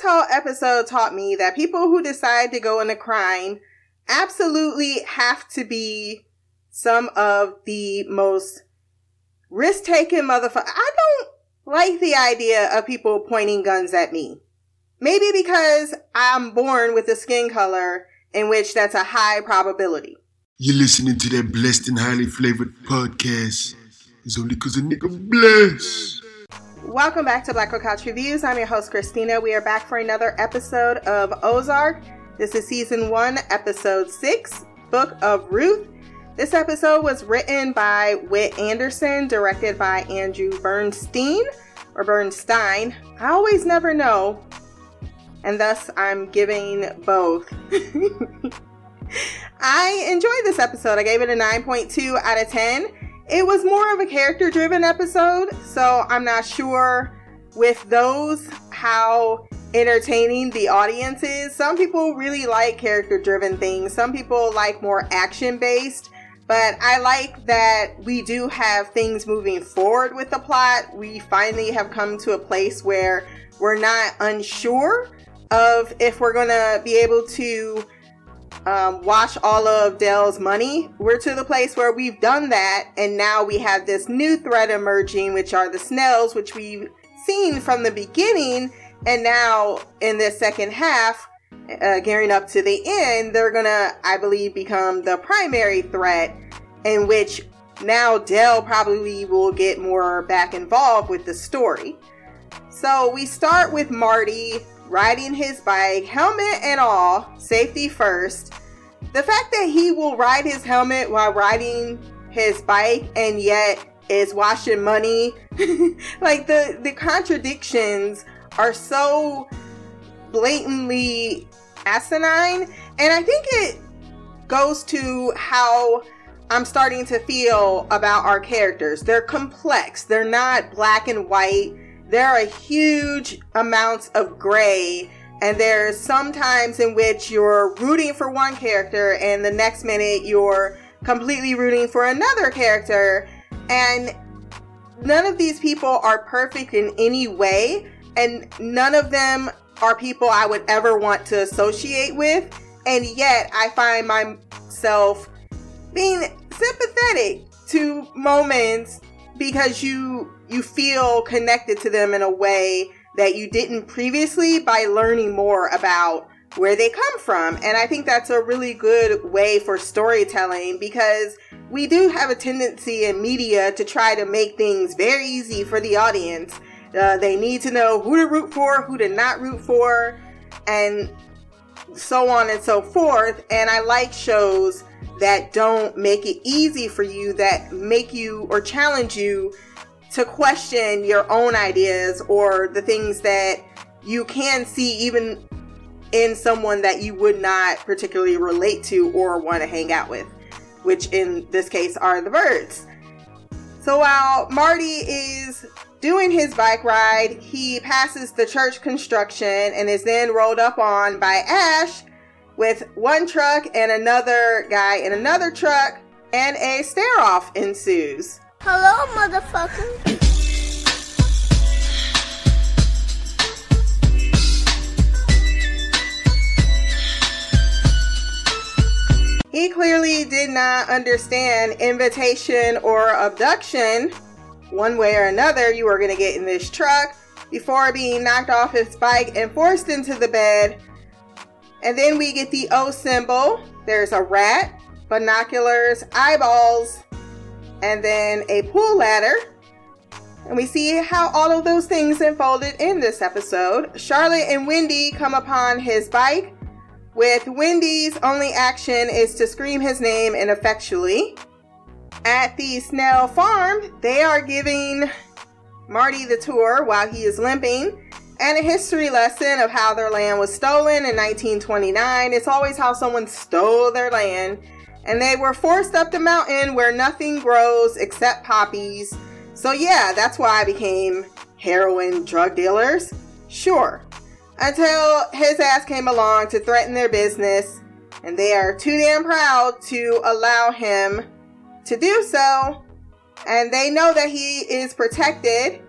this whole episode taught me that people who decide to go into crime absolutely have to be some of the most risk taking motherfuckers. I don't like the idea of people pointing guns at me. Maybe because I'm born with a skin color in which that's a high probability. You're listening to that blessed and highly flavored podcast. It's only because a nigga blessed. Welcome back to Black Girl Couch Reviews. I'm your host, Christina. We are back for another episode of Ozark. This is season one, episode six, Book of Ruth. This episode was written by Whit Anderson, directed by Andrew Bernstein or Bernstein. I always never know, and thus I'm giving both. I enjoyed this episode. I gave it a 9.2 out of 10. It was more of a character driven episode, so I'm not sure with those how entertaining the audience is. Some people really like character driven things, some people like more action based. But I like that we do have things moving forward with the plot. We finally have come to a place where we're not unsure of if we're going to be able to um, wash all of Del's money. We're to the place where we've done that, and now we have this new threat emerging, which are the Snells, which we've seen from the beginning, and now in this second half, uh, gearing up to the end, they're gonna, I believe, become the primary threat, in which now Dell probably will get more back involved with the story. So we start with Marty riding his bike, helmet and all, safety first. The fact that he will ride his helmet while riding his bike and yet is washing money, like the the contradictions are so blatantly asinine, and I think it goes to how I'm starting to feel about our characters. They're complex. They're not black and white there are huge amounts of gray and there's some times in which you're rooting for one character and the next minute you're completely rooting for another character. And none of these people are perfect in any way and none of them are people I would ever want to associate with. And yet I find myself being sympathetic to moments because you you feel connected to them in a way that you didn't previously by learning more about where they come from. And I think that's a really good way for storytelling because we do have a tendency in media to try to make things very easy for the audience. Uh, they need to know who to root for, who to not root for, and so on and so forth. And I like shows that don't make it easy for you, that make you or challenge you to question your own ideas or the things that you can see even in someone that you would not particularly relate to or want to hang out with, which in this case are the Byrdes. So while Marty is doing his bike ride, he passes the church construction and is then rolled up on by Ash with one truck and another guy in another truck, and a stare off ensues. Hello, motherfucker. He clearly did not understand invitation or abduction. One way or another, you were going to get in this truck before being knocked off his bike and forced into the bed. And then we get the O symbol. There's a rat, binoculars, eyeballs, and then a pool ladder. And we see how all of those things unfolded in this episode. Charlotte and Wendy come upon his bike, with Wendy's only action is to scream his name ineffectually. At the Snell farm, they are giving Marty the tour while he is limping and a history lesson of how their land was stolen in 1929. It's always how someone stole their land and they were forced up the mountain where nothing grows except poppies. So, yeah, that's why I became heroin drug dealers. Sure. Until his ass came along to threaten their business, and they are too damn proud to allow him to do so. And they know that he is protected,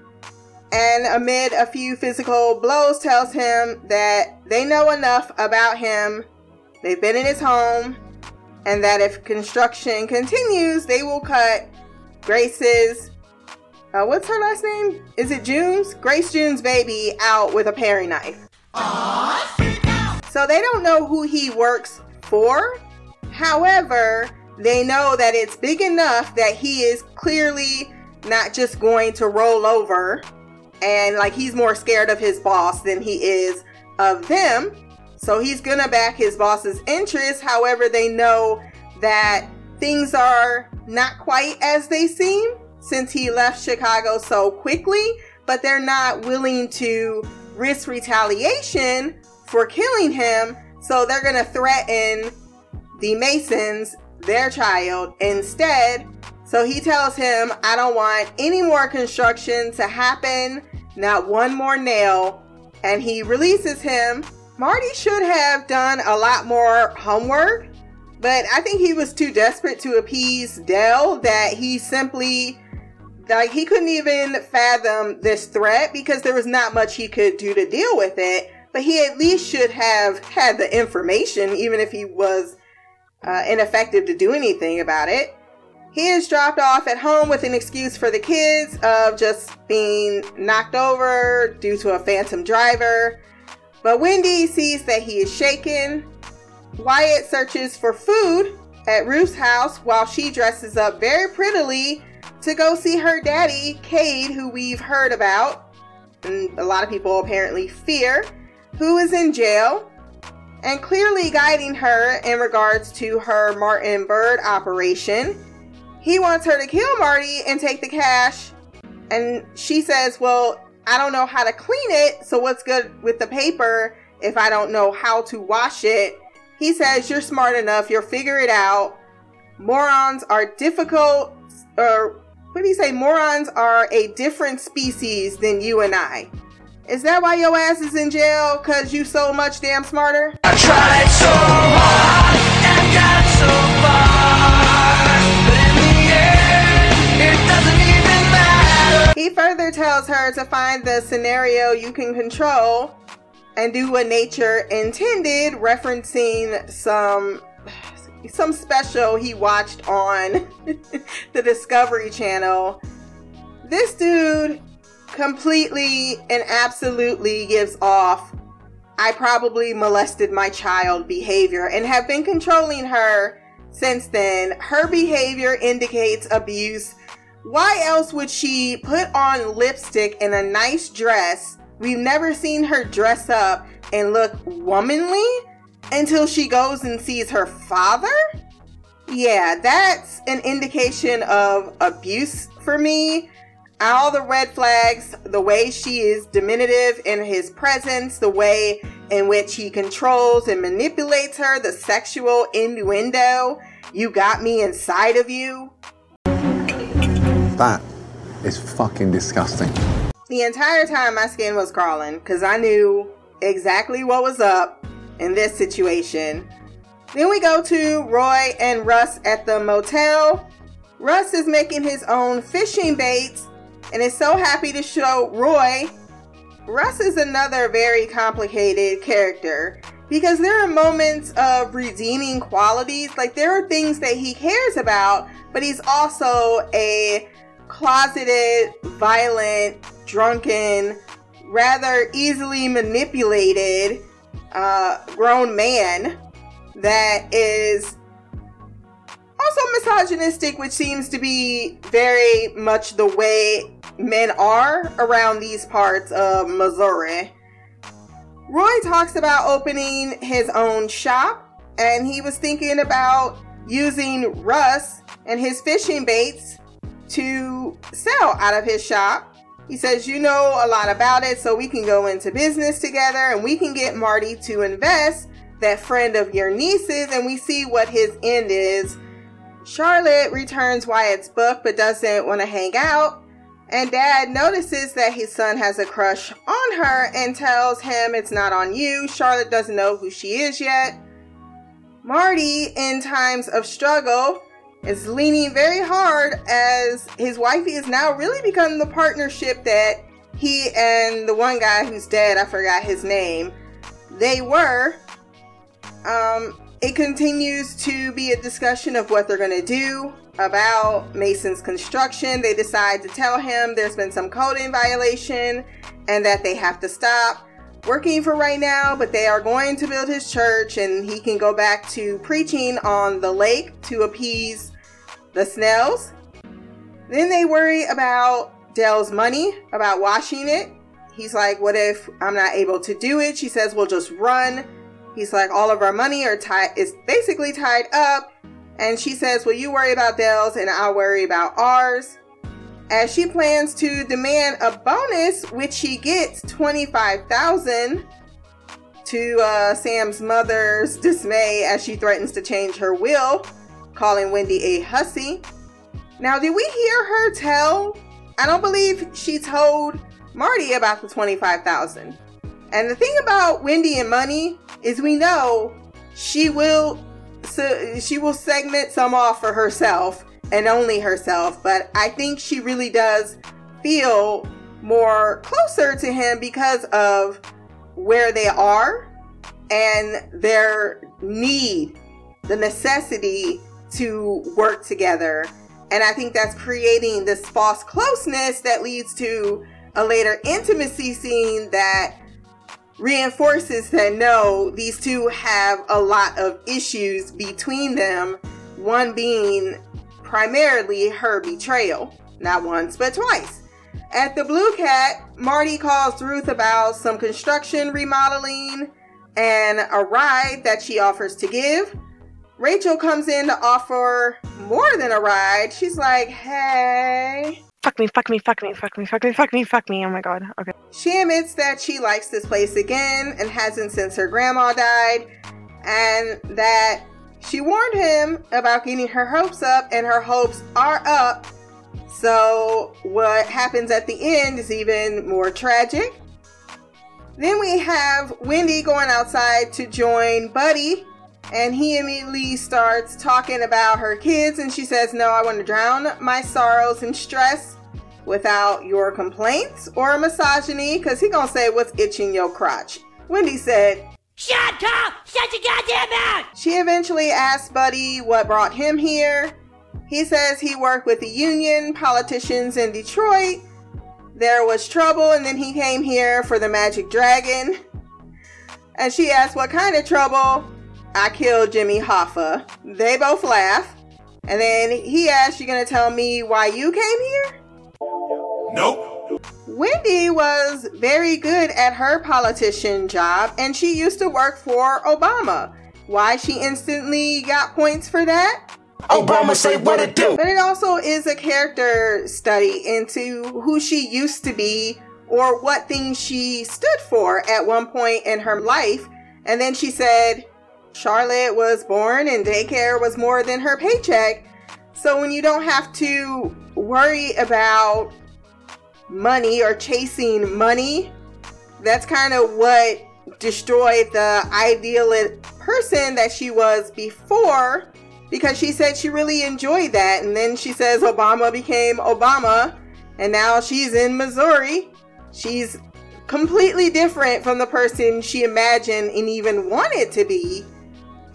and amid a few physical blows tells him that they know enough about him. They've been in his home and that if construction continues, they will cut Grace's uh, what's her last name? Is it June's? Grace June's baby out with a paring knife. So they don't know who he works for. However, they know that it's big enough that he is clearly not just going to roll over and like he's more scared of his boss than he is of them. So he's gonna back his boss's interests. However, they know that things are not quite as they seem since he left Chicago so quickly, but they're not willing to risk retaliation for killing him. So they're gonna threaten the Masons, their child, instead. So he tells him, I don't want any more construction to happen, not one more nail. And he releases him. Marty should have done a lot more homework, but I think he was too desperate to appease Del that he simply like he couldn't even fathom this threat because there was not much he could do to deal with it but he at least should have had the information even if he was uh, ineffective to do anything about it. He is dropped off at home with an excuse for the kids of just being knocked over due to a phantom driver. But Wendy sees that he is shaken. Wyatt searches for food at Ruth's house while she dresses up very prettily to go see her daddy, Cade, who we've heard about, and a lot of people apparently fear, who is in jail and clearly guiding her in regards to her Martin Byrde operation. He wants her to kill Marty and take the cash. And she says, Well, I don't know how to clean it, so what's good with the paper if I don't know how to wash it? He says, You're smart enough, you'll figure it out. Morons are difficult, or what do you say? Morons are a different species than you and I. Is that why your ass is in jail? Cause you so much damn smarter? I tried so hard He further tells her to find the scenario you can control and do what nature intended, referencing some some special he watched on the Discovery Channel. This dude completely and absolutely gives off I probably molested my child behavior and have been controlling her since then. Her behavior indicates abuse. Why else would she put on lipstick and a nice dress? We've never seen her dress up and look womanly until she goes and sees her father? Yeah, that's an indication of abuse for me. All the red flags, the way she is diminutive in his presence, the way in which he controls and manipulates her, the sexual innuendo. You got me inside of you. That is fucking disgusting. The entire time my skin was crawling because I knew exactly what was up in this situation. Then we go to Roy and Russ at the motel. Russ is making his own fishing baits and is so happy to show Roy. Russ is another very complicated character because there are moments of redeeming qualities. Like there are things that he cares about, but he's also a closeted, violent, drunken, rather easily manipulated uh, grown man that is also misogynistic, which seems to be very much the way men are around these parts of Missouri. Roy talks about opening his own shop, and he was thinking about using Russ and his fishing baits to sell out of his shop. He says, You know a lot about it, so we can go into business together and we can get Marty to invest, that friend of your niece's, and we see what his end is. Charlotte returns Wyatt's book but doesn't want to hang out. And dad notices that his son has a crush on her and tells him it's not on you. Charlotte doesn't know who she is yet. Marty, in times of struggle, is leaning very hard as his wifey has now really become the partnership that he and the one guy who's dead, I forgot his name, they were. Um, it continues to be a discussion of what they're going to do about Mason's construction. They decide to tell him there's been some coding violation and that they have to stop working for right now, but they are going to build his church and he can go back to preaching on the lake to appease the Snells. Then they worry about Del's money, about washing it. He's like, What if I'm not able to do it? She says, We'll just run. He's like, All of our money are tied is basically tied up. And she says, Well, you worry about Del's and I'll worry about ours as she plans to demand a bonus, which she gets 25000 to uh, Sam's mother's dismay as she threatens to change her will, calling Wendy a hussy. Now, did we hear her tell? I don't believe she told Marty about the 25,000. And the thing about Wendy and money is we know she will so she will segment some off for herself and only herself, but I think she really does feel more closer to him because of where they are and their need, the necessity to work together. And I think that's creating this false closeness that leads to a later intimacy scene that reinforces that no, these two have a lot of issues between them. One being primarily her betrayal, not once but twice. At the Blue Cat, Marty calls Ruth about some construction remodeling and a ride that she offers to give. Rachel comes in to offer more than a ride. She's like, hey. Fuck me, fuck me, fuck me, fuck me, fuck me, fuck me, fuck me. Oh my god. Okay. She admits that she likes this place again and hasn't since her grandma died, and that she warned him about getting her hopes up, and her hopes are up. So, what happens at the end is even more tragic. Then we have Wendy going outside to join Buddy, and he immediately starts talking about her kids. And she says, No, I want to drown my sorrows and stress without your complaints or misogyny, because he gonna say what's itching your crotch. Wendy said, Shut up! Shut your goddamn mouth! She eventually asked Buddy what brought him here. He says he worked with the union politicians in Detroit. There was trouble, and then he came here for the magic dragon. And she asked, What kind of trouble? I killed Jimmy Hoffa. They both laugh. And then he asked, You gonna tell me why you came here? Nope. Wendy was very good at her politician job and she used to work for Obama. Why she instantly got points for that? Obama say what it do. But it also is a character study into who she used to be or what things she stood for at one point in her life. And then she said Charlotte was born and daycare was more than her paycheck. So when you don't have to worry about money or chasing money. That's kind of what destroyed the ideal person that she was before because she said she really enjoyed that. And then she says Obama became Obama and now she's in Missouri. She's completely different from the person she imagined and even wanted to be.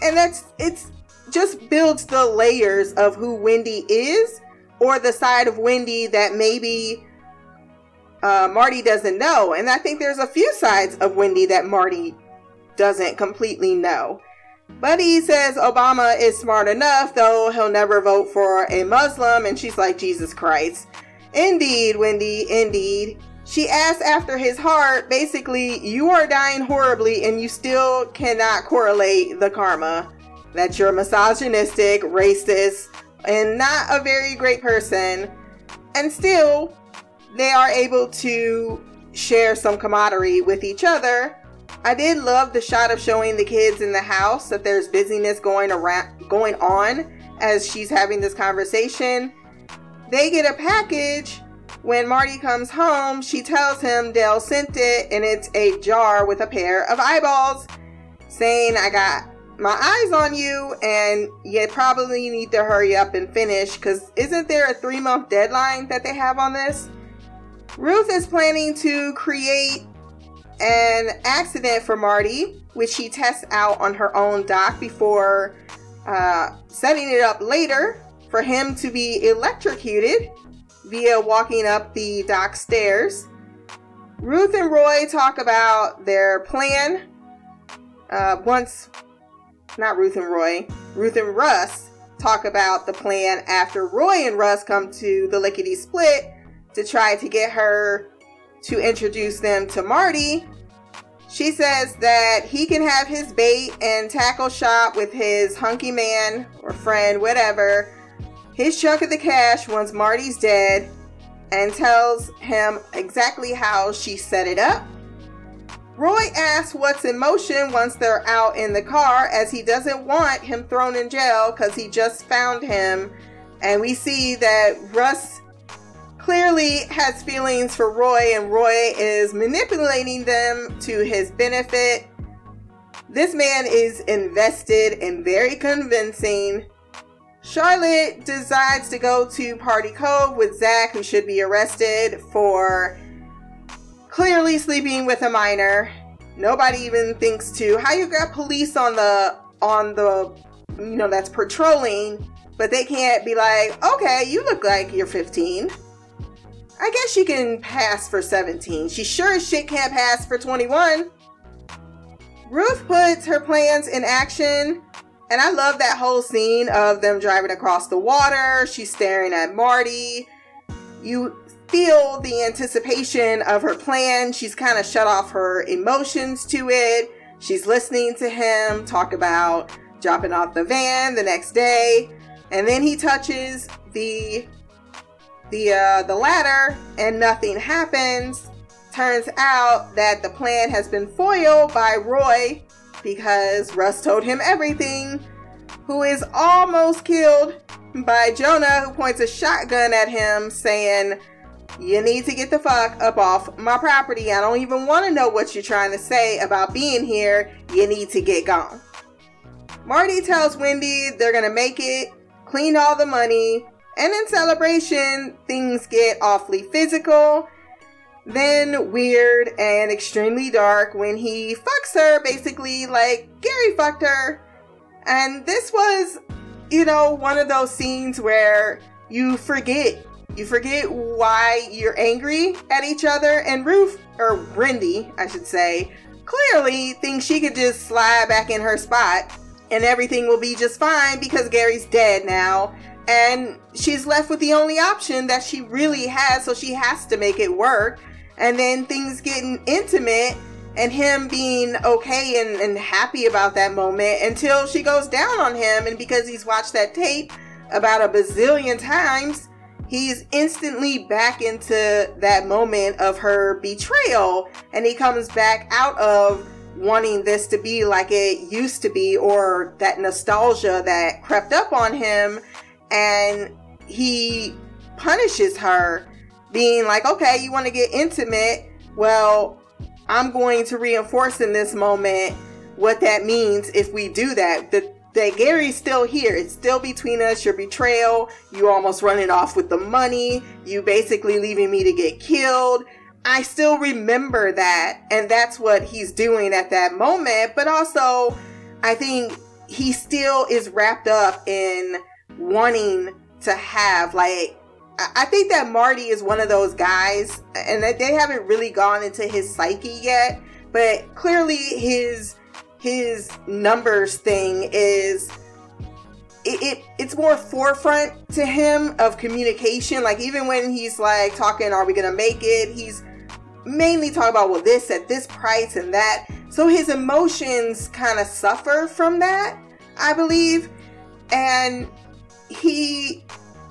And that's it's just builds the layers of who Wendy is or the side of Wendy that maybe uh, Marty doesn't know. And I think there's a few sides of Wendy that Marty doesn't completely know. He says Obama is smart enough, though he'll never vote for a Muslim. And she's like, Jesus Christ. Indeed, Wendy, indeed. She asks after his heart, basically, you are dying horribly and you still cannot correlate the karma that you're misogynistic, racist, and not a very great person. And still, they are able to share some camaraderie with each other. I did love the shot of showing the kids in the house that there's busyness going around going on as she's having this conversation. They get a package. When Marty comes home, she tells him Del sent it and it's a jar with a pair of eyeballs saying, I got my eyes on you and you probably need to hurry up and finish because isn't there a three month deadline that they have on this? Ruth is planning to create an accident for Marty, which she tests out on her own dock before uh, setting it up later for him to be electrocuted via walking up the dock stairs. Ruth and Roy talk about their plan. Uh, once, not Ruth and Roy, Ruth and Russ talk about the plan after Roy and Russ come to the lickety split to try to get her to introduce them to Marty. She says that he can have his bait and tackle shop with his hunky man or friend, whatever, his chunk of the cash once Marty's dead, and tells him exactly how she set it up. Roy asks what's in motion once they're out in the car, as he doesn't want him thrown in jail because he just found him. And we see that Russ clearly has feelings for Roy, and Roy is manipulating them to his benefit. This man is invested and very convincing. Charlotte decides to go to Party Cove with Zach, who should be arrested for clearly sleeping with a minor. Nobody even thinks to how you got police on the on the you know that's patrolling, but they can't be like, okay, you look like you're 15. I guess she can pass for 17. She sure as shit can't pass for 21. Ruth puts her plans in action, and I love that whole scene of them driving across the water. She's staring at Marty. You feel the anticipation of her plan. She's kind of shut off her emotions to it. She's listening to him talk about dropping off the van the next day. And then he touches the the uh, the ladder and nothing happens. Turns out that the plan has been foiled by Roy because Russ told him everything, who is almost killed by Jonah, who points a shotgun at him, saying, You need to get the fuck up off my property. I don't even want to know what you're trying to say about being here. You need to get gone. Marty tells Wendy they're gonna make it, clean all the money, and in celebration, things get awfully physical, then weird and extremely dark when he fucks her, basically like Gary fucked her. And this was, you know, one of those scenes where you forget. You forget why you're angry at each other. And Ruth, or Brindy, I should say, clearly thinks she could just slide back in her spot and everything will be just fine because Gary's dead now and she's left with the only option that she really has, so she has to make it work. And then things getting intimate and him being okay and, and happy about that moment until she goes down on him. And because he's watched that tape about a bazillion times, he's instantly back into that moment of her betrayal. And he comes back out of wanting this to be like it used to be or that nostalgia that crept up on him and he punishes her, being like, okay, you want to get intimate? Well, I'm going to reinforce in this moment what that means if we do that. The, that Gary's still here. It's still between us. Your betrayal, you almost running off with the money, you basically leaving me to get killed. I still remember that. And that's what he's doing at that moment. But also, I think he still is wrapped up in wanting to have like I think that Marty is one of those guys, and that they haven't really gone into his psyche yet. But clearly, his his numbers thing is it, it, it's more forefront to him of communication. Like even when he's like talking, "Are we gonna make it?" He's mainly talking about well, this at this price and that. So his emotions kind of suffer from that, I believe, and he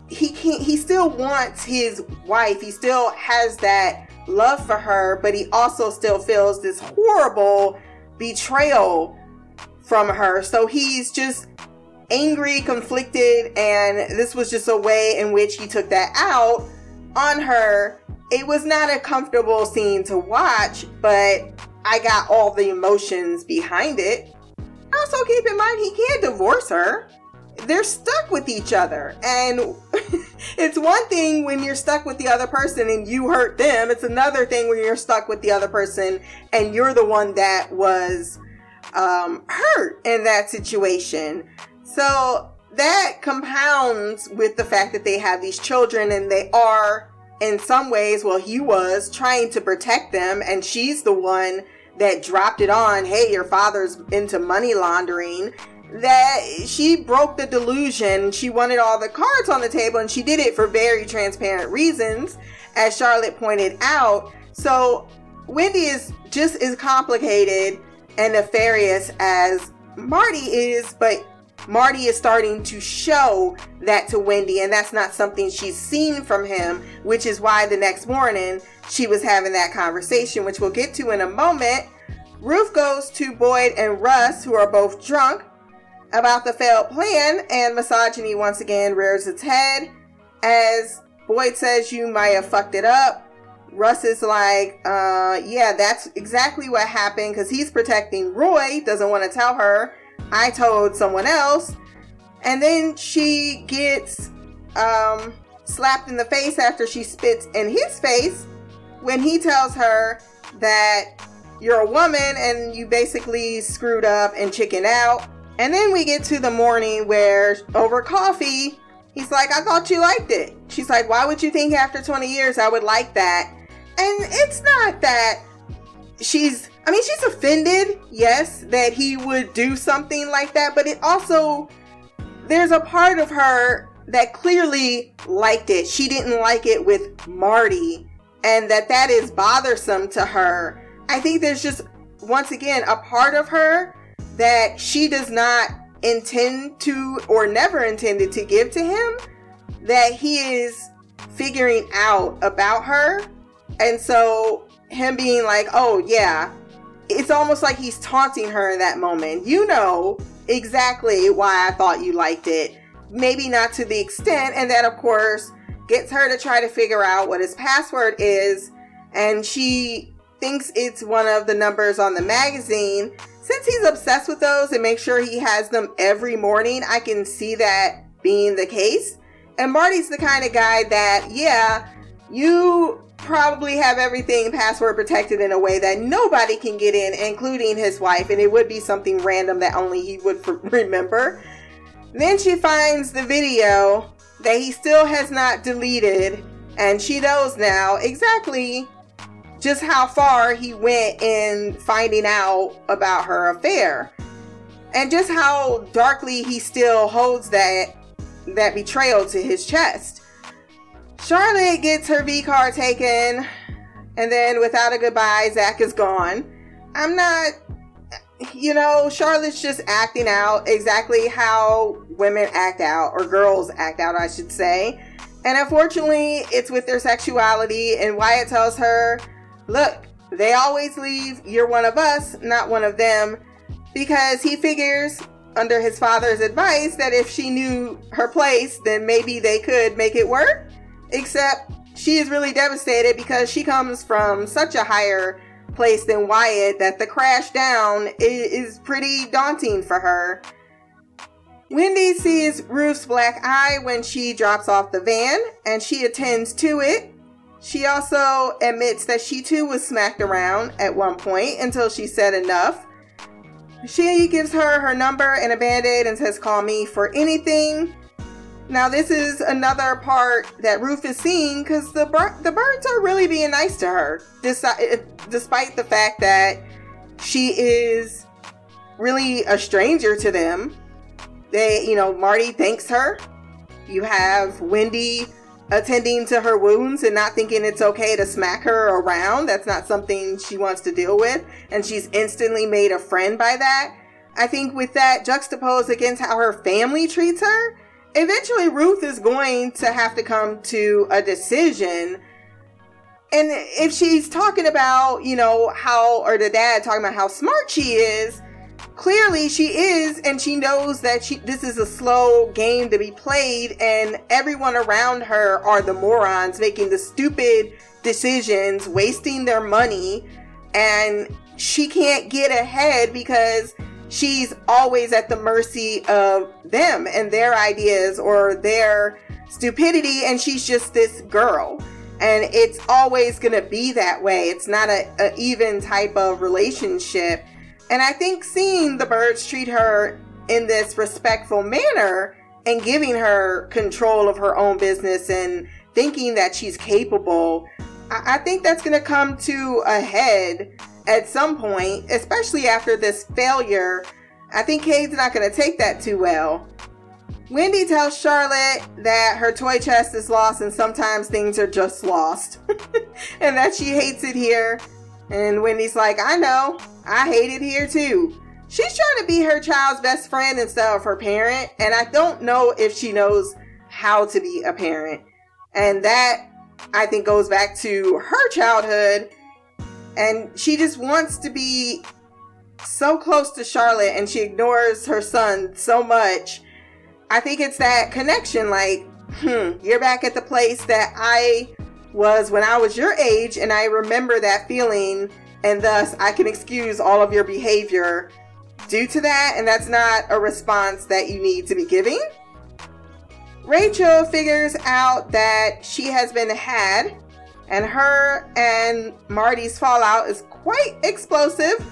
he can't he still wants his wife. He still has that love for her but he also still feels this horrible betrayal from her. So he's just angry conflicted and this was just a way in which he took that out on her. It was not a comfortable scene to watch but i got all the emotions behind it. Also keep in mind he can't divorce her. They're stuck with each other. And it's one thing when you're stuck with the other person and you hurt them. It's another thing when you're stuck with the other person and you're the one that was um, hurt in that situation. So that compounds with the fact that they have these children and they are, in some ways, well, he was trying to protect them, and she's the one that dropped it on hey, your father's into money laundering that she broke the delusion. She wanted all the cards on the table and she did it for very transparent reasons, as Charlotte pointed out. So Wendy is just as complicated and nefarious as Marty is, but Marty is starting to show that to Wendy, and that's not something she's seen from him, which is why the next morning she was having that conversation, which we'll get to in a moment. Ruth goes to Boyd and Russ, who are both drunk, about the failed plan, and misogyny once again rears its head as Boyd says, You might have fucked it up. Russ is like, uh, yeah, that's exactly what happened because he's protecting Roy, doesn't want to tell her. I told someone else. And then she gets um, slapped in the face after she spits in his face when he tells her that you're a woman and you basically screwed up and chicken out. And then we get to the morning where over coffee, he's like, I thought you liked it. She's like, Why would you think after 20 years I would like that? And it's not that she's, I mean, she's offended, yes, that he would do something like that, but it also, there's a part of her that clearly liked it. She didn't like it with Marty, and that that is bothersome to her. I think there's just, once again, a part of her that she does not intend to or never intended to give to him that he is figuring out about her. And so him being like, oh, yeah, it's almost like he's taunting her in that moment. You know exactly why I thought you liked it. Maybe not to the extent. And that, of course, gets her to try to figure out what his password is. And she thinks it's one of the numbers on the magazine since he's obsessed with those and makes sure he has them every morning, I can see that being the case. And Marty's the kind of guy that, yeah, you probably have everything password protected in a way that nobody can get in, including his wife, and it would be something random that only he would remember. Then she finds the video that he still has not deleted, and she knows now exactly just how far he went in finding out about her affair and just how darkly he still holds that that betrayal to his chest. Charlotte gets her V card taken, and then without a goodbye, Zach is gone. I'm not, you know, Charlotte's just acting out exactly how women act out, or girls act out, I should say. And unfortunately, it's with their sexuality, and Wyatt tells her Look, they always leave you're one of us, not one of them, because he figures, under his father's advice, that if she knew her place, then maybe they could make it work. Except she is really devastated because she comes from such a higher place than Wyatt that the crash down is pretty daunting for her. Wendy sees Ruth's black eye when she drops off the van and she attends to it. She also admits that she too was smacked around at one point until she said enough. She gives her her number and a band aid and says, Call me for anything. Now, this is another part that Ruth is seeing because the, the Byrdes are really being nice to her, eh, despite the fact that she is really a stranger to them. They, you know, Marty thanks her. You have Wendy attending to her wounds and not thinking it's okay to smack her around. That's not something she wants to deal with. And she's instantly made a friend by that. I think with that juxtaposed against how her family treats her, eventually Ruth is going to have to come to a decision. And if she's talking about, you know, how, or the dad talking about how smart she is, clearly she is and she knows that she this is a slow game to be played and everyone around her are the morons making the stupid decisions wasting their money and she can't get ahead because she's always at the mercy of them and their ideas or their stupidity and she's just this girl. And it's always going to be that way. It's not a, a even type of relationship. And I think seeing the Byrdes treat her in this respectful manner and giving her control of her own business and thinking that she's capable, I, I think that's going to come to a head at some point, especially after this failure. I think Cade's not going to take that too well. Wendy tells Charlotte that her toy chest is lost and sometimes things are just lost and that she hates it here. And Wendy's like, I know, I hate it here too. She's trying to be her child's best friend instead of her parent, and I don't know if she knows how to be a parent. And that, I think, goes back to her childhood. And she just wants to be so close to Charlotte and she ignores her son so much I think it's that connection like, hmm, you're back at the place that I was when I was your age, and I remember that feeling, and thus I can excuse all of your behavior due to that, and that's not a response that you need to be giving. Rachel figures out that she has been had, and her and Marty's fallout is quite explosive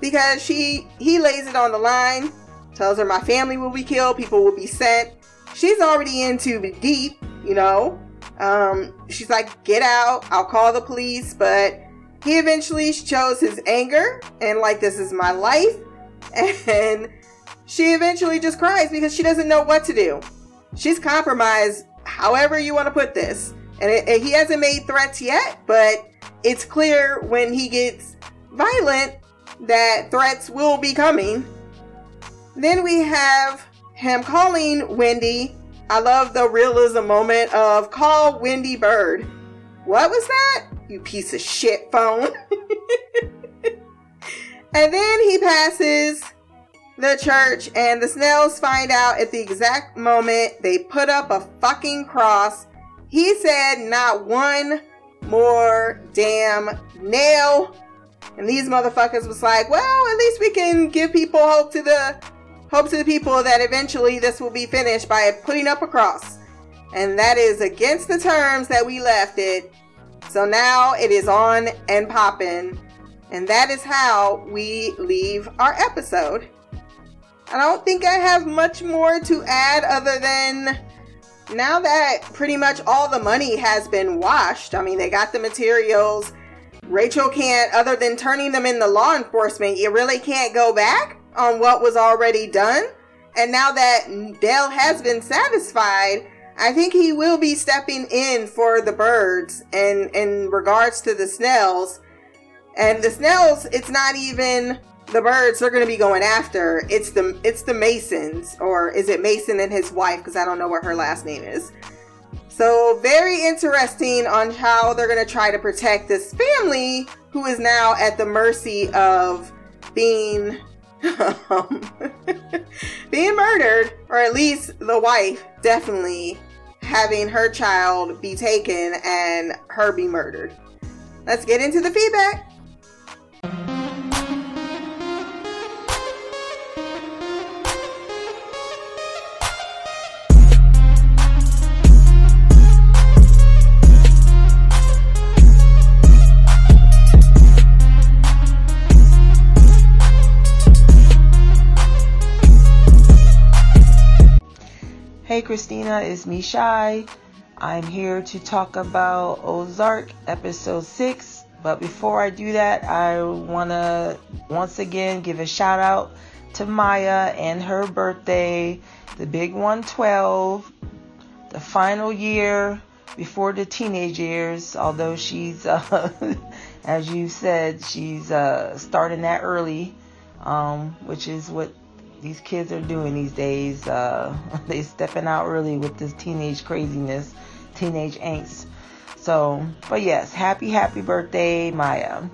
because she he lays it on the line tells her my family will be killed, people will be sent. She's already into the deep, you know. Um, she's like, get out, I'll call the police, but he eventually chose his anger and like this is my life. And she eventually just cries because she doesn't know what to do. She's compromised, however you want to put this. And, it, and he hasn't made threats yet, but it's clear when he gets violent that threats will be coming then we have him calling Wendy. I love the realism moment of call Wendy Byrde. What was that? You piece of shit phone. and then he passes the church, and the Snells find out at the exact moment they put up a fucking cross. He said, not one more damn nail. And these motherfuckers was like, well, at least we can give people hope to the hope to the people that eventually this will be finished by putting up a cross. And that is against the terms that we left it. So now it is on and popping. And that is how we leave our episode. I don't think I have much more to add other than now that pretty much all the money has been washed. I mean, they got the materials. Rachel can't, other than turning them in the law enforcement, you really can't go back on what was already done. And now that Del has been satisfied, I think he will be stepping in for the Byrdes and in regards to the Snells. And the Snells, it's not even the Byrdes they're going to be going after. It's the it's the Masons or is it Mason and his wife because I don't know what her last name is. So very interesting on how they're going to try to protect this family who is now at the mercy of being Um, being murdered, or at least the wife definitely having her child be taken and her be murdered. Let's get into the feedback. Christina, it's me Shy. I'm here to talk about Ozark episode 6. But before I do that, I want to once again give a shout out to Maya and her birthday, the big 112, the final year before the teenage years. Although she's, uh, as you said, she's uh, starting that early, um, which is what these kids are doing these days. Uh, they stepping out early with this teenage craziness, teenage angst. So, but yes, happy, happy birthday, Maya.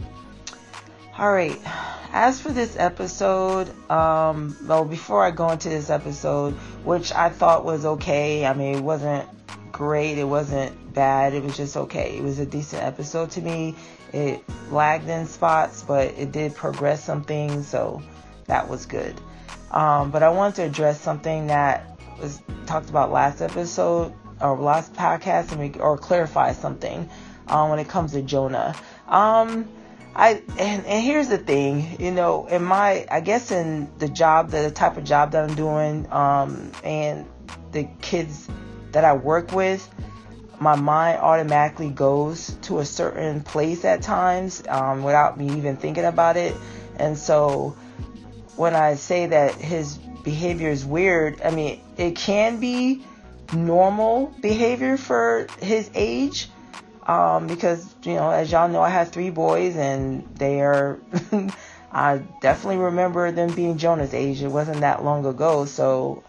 All right. As for this episode, um, well, before I go into this episode, which I thought was okay, I mean, it wasn't great, it wasn't bad, it was just okay. It was a decent episode to me. It lagged in spots, but it did progress some things, so that was good. Um, but I wanted to address something that was talked about last episode or last podcast and we, or clarify something um, when it comes to Jonah. Um, I and, and here's the thing, you know, in my I guess in the job, the type of job that I'm doing, um, and the kids that I work with, my mind automatically goes to a certain place at times um, without me even thinking about it. And so when I say that his behavior is weird, I mean, it can be normal behavior for his age. Um, because, you know, as y'all know, I have three boys and they are, I definitely remember them being Jonah's age. It wasn't that long ago. So,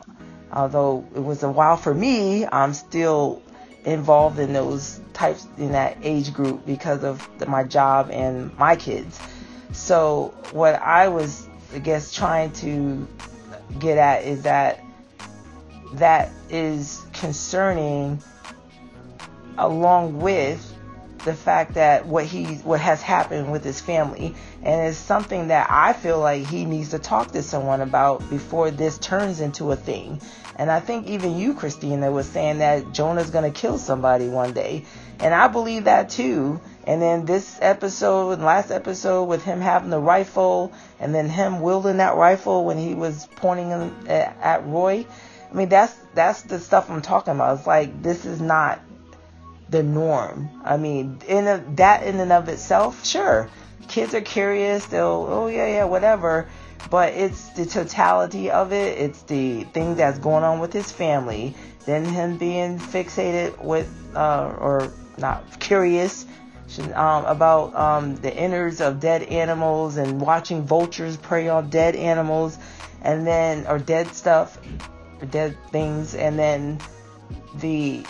although it was a while for me, I'm still involved in those types in that age group because of the, my job and my kids. So what I was, I guess, trying to get at is that that is concerning along with the fact that what he what has happened with his family and it's something that I feel like he needs to talk to someone about before this turns into a thing. And I think even you Christina was saying that Jonah's going to kill somebody one day. And I believe that too. And then this episode and last episode with him having the rifle and then him wielding that rifle when he was pointing at, at Roy. I mean that's that's the stuff I'm talking about. It's like this is not the norm. I mean, in a, that in and of itself, sure, kids are curious. They'll, oh yeah, yeah, whatever. But it's the totality of it. It's the thing that's going on with his family. Then him being fixated with, uh, or not curious um, about um, the innards of dead animals and watching vultures prey on dead animals, and then or dead stuff, or dead things, and then the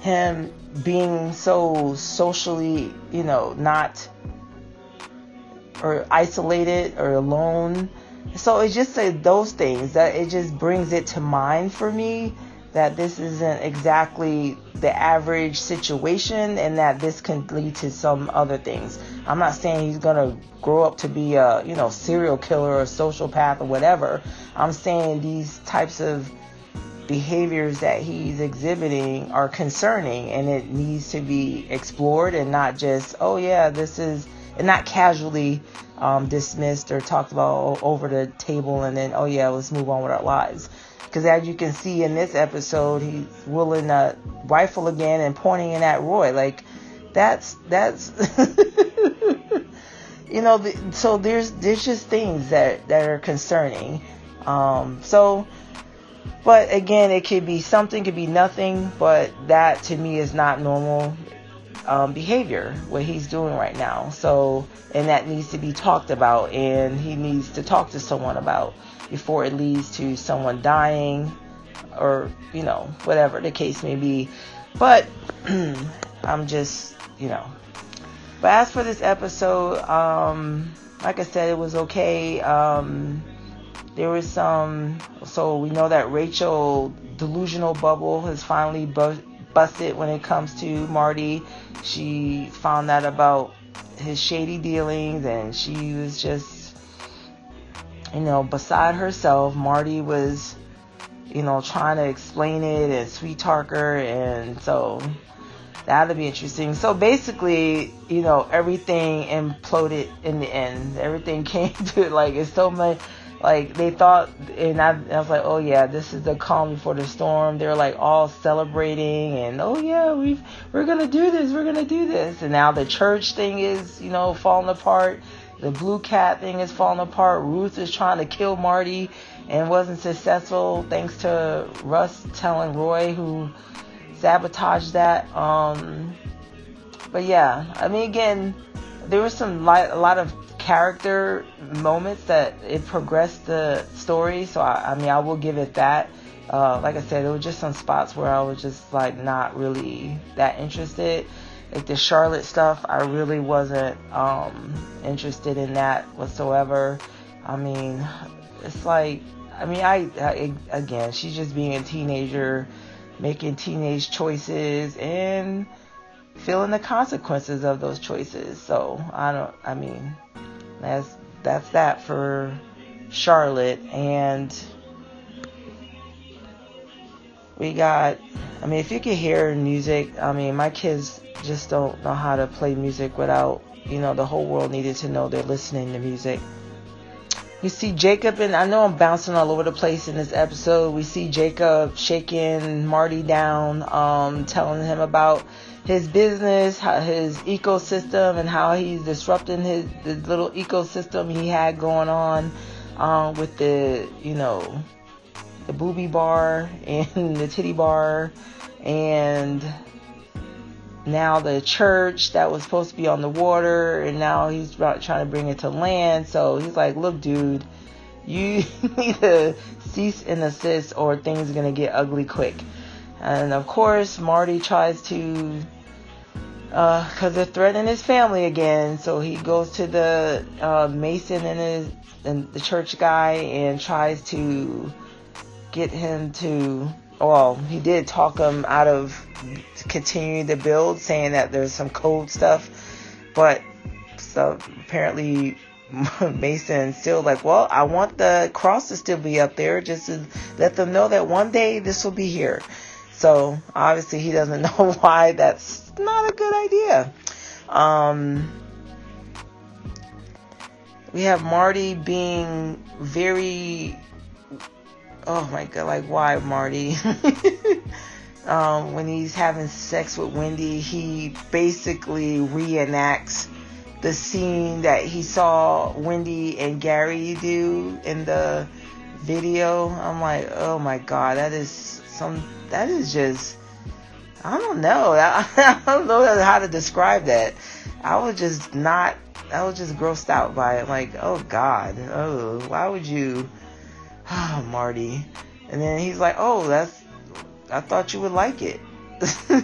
him being so socially, you know, not or isolated or alone. So it's just uh, those things that it just brings it to mind for me that this isn't exactly the average situation and that this can lead to some other things. I'm not saying he's gonna grow up to be a you know serial killer or sociopath or whatever. I'm saying these types of behaviors that he's exhibiting are concerning and it needs to be explored and not just, oh yeah, this is, not casually um, dismissed or talked about over the table and then, oh yeah, let's move on with our lives. Because as you can see in this episode, he's willing a rifle again and pointing it at Roy. Like, that's, that's, you know, the, so there's, there's just things that, that are concerning. Um, so, but again, it could be something, could be nothing, but that to me is not normal um, behavior, what he's doing right now. So, and that needs to be talked about, and he needs to talk to someone about before it leads to someone dying or, you know, whatever the case may be. But I'm just, you know. But as for this episode, um, like I said, it was okay. Um, there was some, so we know that Rachel delusional bubble has finally bu- busted when it comes to Marty. She found out about his shady dealings and she was just, you know, beside herself. Marty was, you know, trying to explain it and sweet talk her and so that'll be interesting. So basically, you know, everything imploded in the end. Everything came to like it's so much like they thought and I, I, was like oh yeah this is the calm before the storm. They're like all celebrating and oh yeah we we're gonna do this we're gonna do this. And now the church thing is you know falling apart. The blue cat thing is falling apart. Ruth is trying to kill marty and wasn't successful thanks to russ telling roy who sabotaged that. Um but yeah i mean again there was some light, a lot of character moments that it progressed the story. So I, I mean, I will give it that. Uh, like I said, there were just some spots where I was just like not really that interested. Like the Charlotte stuff, I really wasn't um, interested in that whatsoever. I mean, it's like, I mean, I, I again, she's just being a teenager, making teenage choices and feeling the consequences of those choices. So I don't, I mean, that's that's that for Charlotte and We got, I mean, if you could hear music, I mean, my kids just don't know how to play music without, you know, the whole world needed to know they're listening to music. We see Jacob, and I know I'm bouncing all over the place in this episode. We see Jacob shaking Marty down, um, telling him about his business, his ecosystem, and how he's disrupting his the little ecosystem he had going on um, with the, you know, the booby bar and the titty bar, and now the church that was supposed to be on the water and now he's trying to bring it to land. So he's like look dude you need to cease and assist or things are going to get ugly quick and of course marty tries to because uh, they're threatening his family again so he goes to the uh, mason and his and the church guy and tries to get him to well he did talk him out of continuing to build, saying that there's some code stuff, but so apparently Mason still like, well, I want the cross to still be up there, just to let them know that one day this will be here. So obviously he doesn't know why that's not a good idea. Um, we have Marty being very, oh my god, like why Marty? um, when he's having sex with Wendy, he basically reenacts the scene that he saw Wendy and Gary do in the video. I'm like, oh my god, that is some, that is just, I don't know. I, I don't know how to describe that. I was just not, I was just grossed out by it. Like, oh god, oh, why would you, oh, Marty. And then he's like, oh, that's I thought you would like it.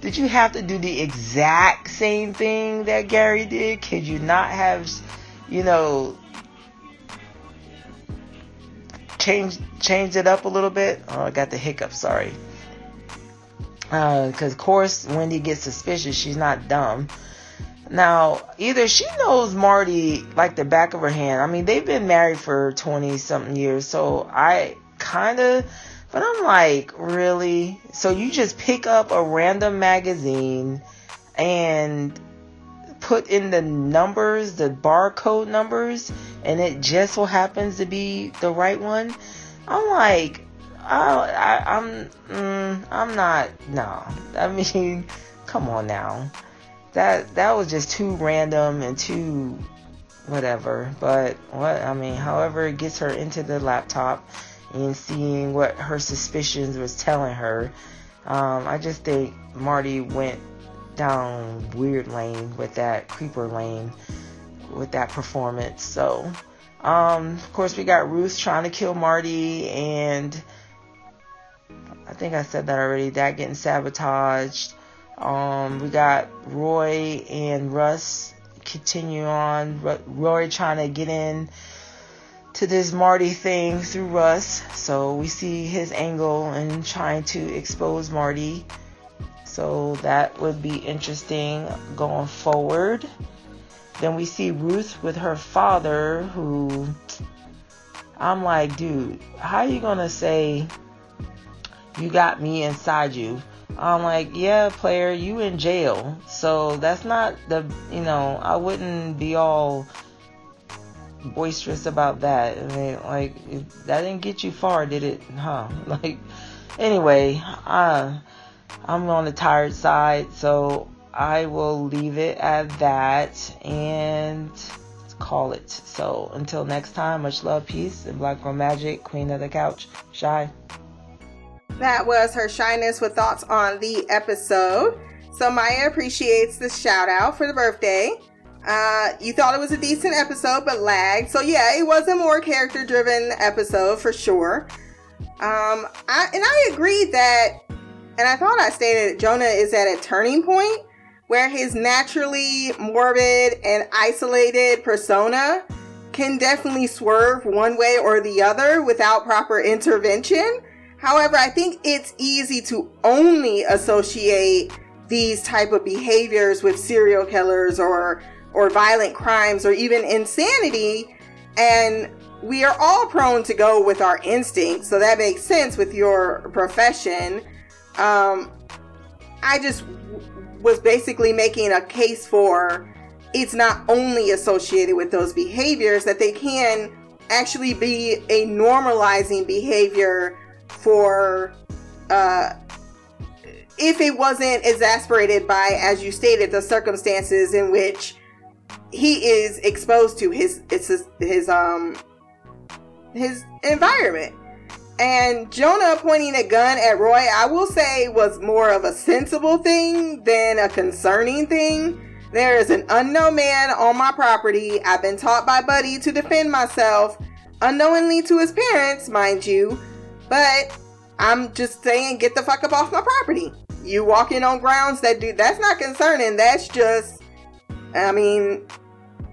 did you have to do the exact same thing that Gary did? Could you not have, you know, changed changed it up a little bit? Oh, I got the hiccup. Sorry. Because uh, of course, Wendy gets suspicious. She's not dumb. Now, either she knows Marty like the back of her hand. I mean, they've been married for 20 something years. So I kind of, but I'm like, really? So you just pick up a random magazine and put in the numbers, the barcode numbers, and it just so happens to be the right one? I'm like, I, I, I'm, mm, I'm not. No, I mean, come on now. That that was just too random and too whatever. But what I mean, however, it gets her into the laptop and seeing what her suspicions was telling her. Um, I just think Marty went down weird lane with that creeper lane with that performance. So, um, of course, we got Ruth trying to kill Marty, and I think I said that already. That getting sabotaged. Um, we got Roy and Russ continue on. Roy trying to get in to this Marty thing through Russ. So we see his angle and trying to expose Marty. So that would be interesting going forward. Then we see Ruth with her father, who I'm like, dude, how you gonna say you got me inside you? I'm like, yeah, player, you in jail. So that's not the, you know, I wouldn't be all boisterous about that. I mean, like that didn't get you far, did it? Huh? Like, anyway, uh, I'm on the tired side, so I will leave it at that and call it. So until next time, much love, peace, and Black Girl Magic, Queen of the Couch, Shy. That was her shyness with thoughts on the episode. So Maya appreciates the shout out for the birthday. Uh, you thought it was a decent episode, but lagged. So yeah, it was a more character driven episode for sure. Um, I, and I agreed that, and I thought I stated Jonah is at a turning point where his naturally morbid and isolated persona can definitely swerve one way or the other without proper intervention. However, I think it's easy to only associate these type of behaviors with serial killers or or violent crimes or even insanity. And we are all prone to go with our instincts, so that makes sense with your profession. Um, I just w- was basically making a case for it's not only associated with those behaviors, that they can actually be a normalizing behavior for uh, if it wasn't exasperated by, as you stated, the circumstances in which he is exposed to his it's his, his um his environment. And Jonah pointing a gun at Roy, I will say, was more of a sensible thing than a concerning thing. There is an unknown man on my property. I've been taught by Buddy to defend myself, unknowingly to his parents, mind you. But I'm just saying, get the fuck up off my property. You walking on grounds that do that's not concerning. That's just, I mean,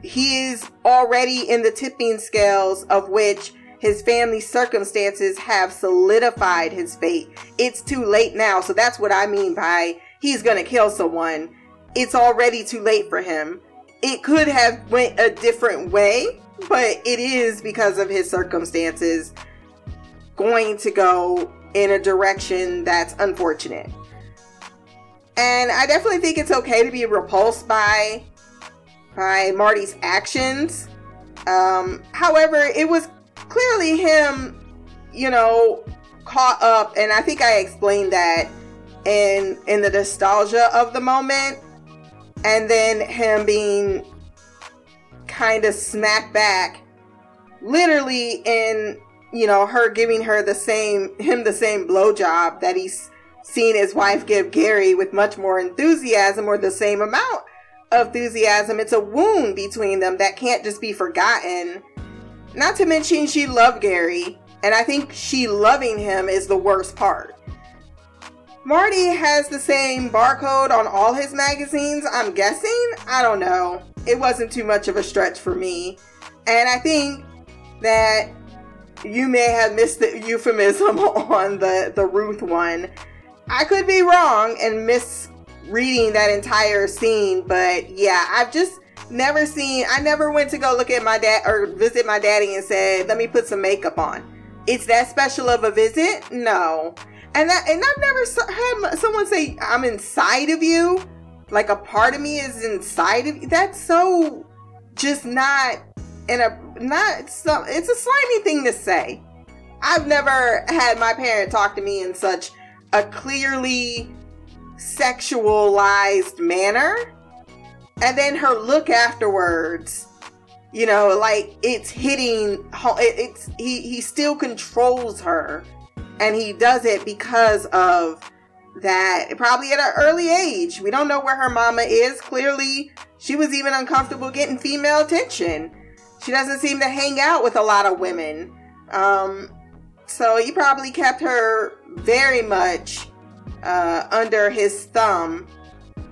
he is already in the tipping scales of which his family circumstances have solidified his fate. It's too late now. So that's what I mean by he's going to kill someone. It's already too late for him. It could have went a different way, but it is because of his circumstances going to go in a direction that's unfortunate. And I definitely think it's okay to be repulsed by by Marty's actions. Um, however, it was clearly him, you know, caught up, and I think I explained that in in the nostalgia of the moment, and then him being kind of smacked back, literally in you know her giving her the same him the same blowjob that he's seen his wife give Gary with much more enthusiasm or the same amount of enthusiasm. It's a wound between them that can't just be forgotten. Not to mention, she loved Gary, and I think she loving him is the worst part. Marty has the same barcode on all his magazines, I'm guessing. I don't know. It wasn't too much of a stretch for me. And I think that you may have missed the euphemism on the, the Ruth one. I could be wrong and misreading that entire scene, but yeah, I've just never seen I never went to go look at my dad or visit my daddy and said, "Let me put some makeup on." It's that special of a visit? No. And that and I've never had someone say, "I'm inside of you." Like a part of me is inside of you. That's so just not in a not some it's a slimy thing to say. I've never had my parent talk to me in such a clearly sexualized manner. And then her look afterwards, you know, like it's hitting, it's, he, he still controls her. And he does it because of that, probably at an early age. We don't know where her mama is. Clearly, she was even uncomfortable getting female attention. She doesn't seem to hang out with a lot of women. Um, so he probably kept her very much uh, under his thumb,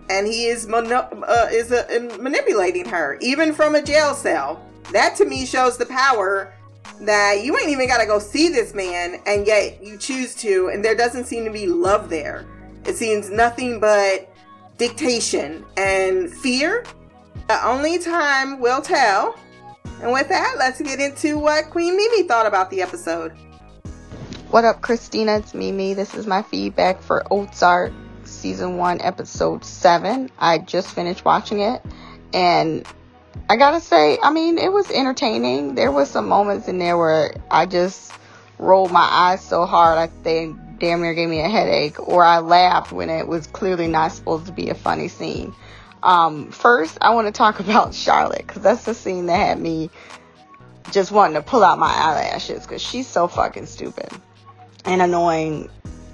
and he is uh, is uh, manipulating her, even from a jail cell. That to me shows the power that you ain't even got to go see this man, and yet you choose to, and there doesn't seem to be love there. It seems nothing but dictation and fear. The only time will tell. And with that, let's get into what Queen Mimi thought about the episode. What up, Christina? It's Mimi. This is my feedback for Ozark season one, episode seven. I just finished watching it, and I gotta say, I mean, it was entertaining. There was some moments in there where I just rolled my eyes so hard, I they damn near gave me a headache, or I laughed when it was clearly not supposed to be a funny scene. Um, first, I want to talk about Charlotte because that's the scene that had me just wanting to pull out my eyelashes because she's so fucking stupid and annoying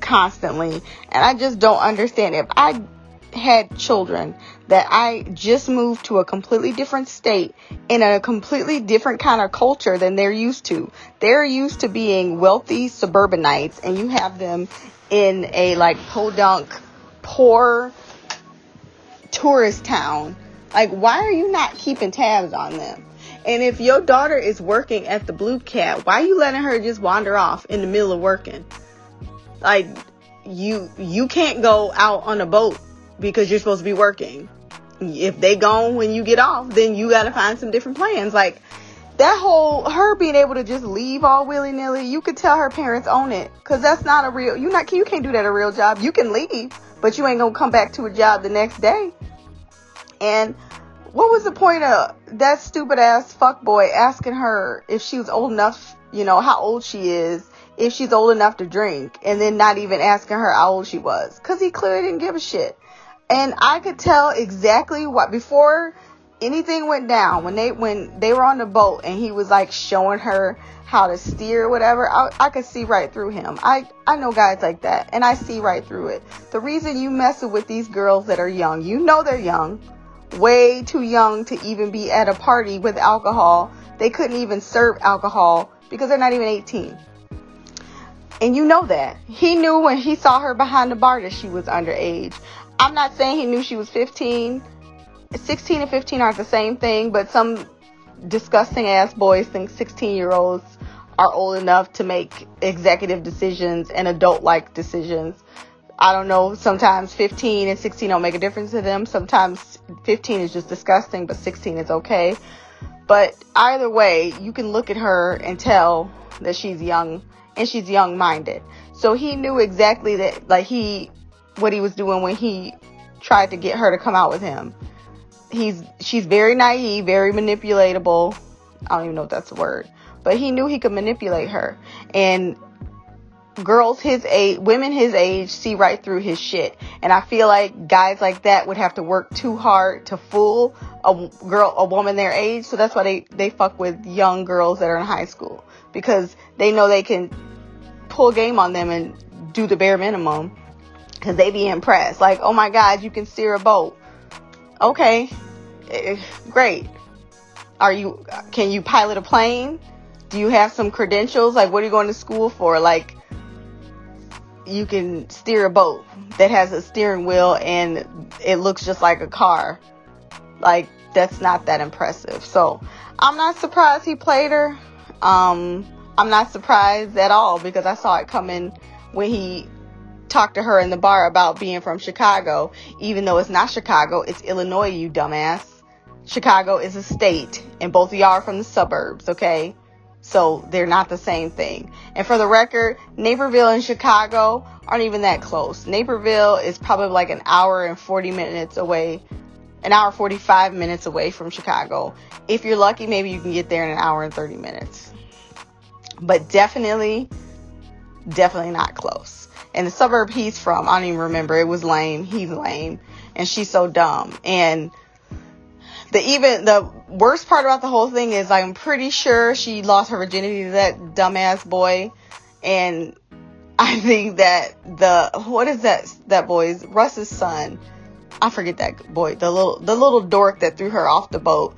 constantly. And I just don't understand. If I had children that I just moved to a completely different state in a completely different kind of culture than they're used to. They're used to being wealthy suburbanites and you have them in a like podunk poor tourist town. Like why are you not keeping tabs on them? And if your daughter is working at the Blue Cat, why are you letting her just wander off in the middle of working? Like you you can't go out on a boat because you're supposed to be working. If they gone when you get off, then you got to find some different plans. Like that whole her being able to just leave all willy nilly, you could tell her parents own it, cause that's not a real. You not you can't do that a real job. You can leave, but you ain't gonna come back to a job the next day. And what was the point of that stupid ass fuck boy asking her if she was old enough, you know, how old she is, if she's old enough to drink, and then not even asking her how old she was, cause he clearly didn't give a shit. And I could tell exactly what before anything went down when they when they were on the boat and he was like showing her how to steer whatever I, I could see right through him. I i know guys like that and i see right through it. The reason you messing with these girls that are young you know they're young way too young to even be at a party with alcohol. They couldn't even serve alcohol because they're not even 18 and you know that he knew when he saw her behind the bar that she was underage i'm not saying he knew she was 15 16 and 15 aren't the same thing, but some disgusting ass boys think 16 year olds are old enough to make executive decisions and adult like decisions. I don't know, sometimes 15 and 16 don't make a difference to them. Sometimes 15 is just disgusting, but 16 is okay. But either way, you can look at her and tell that she's young and she's young minded. So he knew exactly that, like, he, what he was doing when he tried to get her to come out with him he's she's very naive, very manipulatable. I don't even know if that's a word, but he knew he could manipulate her. And girls his age, women his age see right through his shit. And I feel like guys like that would have to work too hard to fool a girl, a woman their age. So that's why they, they fuck with young girls that are in high school because they know they can pull game on them and do the bare minimum because they be impressed. Like, oh my God, you can steer a boat. Okay, eh, great. Are you, can you pilot a plane? Do you have some credentials? Like, what are you going to school for? Like, you can steer a boat that has a steering wheel and it looks just like a car. Like, that's not that impressive. So, I'm not surprised he played her. Um, I'm not surprised at all because I saw it coming when he talked to her in the bar about being from Chicago, even though it's not Chicago, it's Illinois, you dumbass. Chicago is a state, and both of y'all are from the suburbs, okay? So they're not the same thing. And for the record, Naperville and Chicago aren't even that close. Naperville is probably like an hour and 40 minutes away, an hour 45 minutes away from Chicago. If you're lucky, maybe you can get there in an hour and 30 minutes. But definitely, definitely not close. And the suburb he's from, I don't even remember. It was lame. He's lame. And she's so dumb. And the even the worst part about the whole thing is I'm pretty sure she lost her virginity to that dumbass boy. And I think that the what is that that boy's Russ's son. I forget that boy, the little the little dork that threw her off the boat.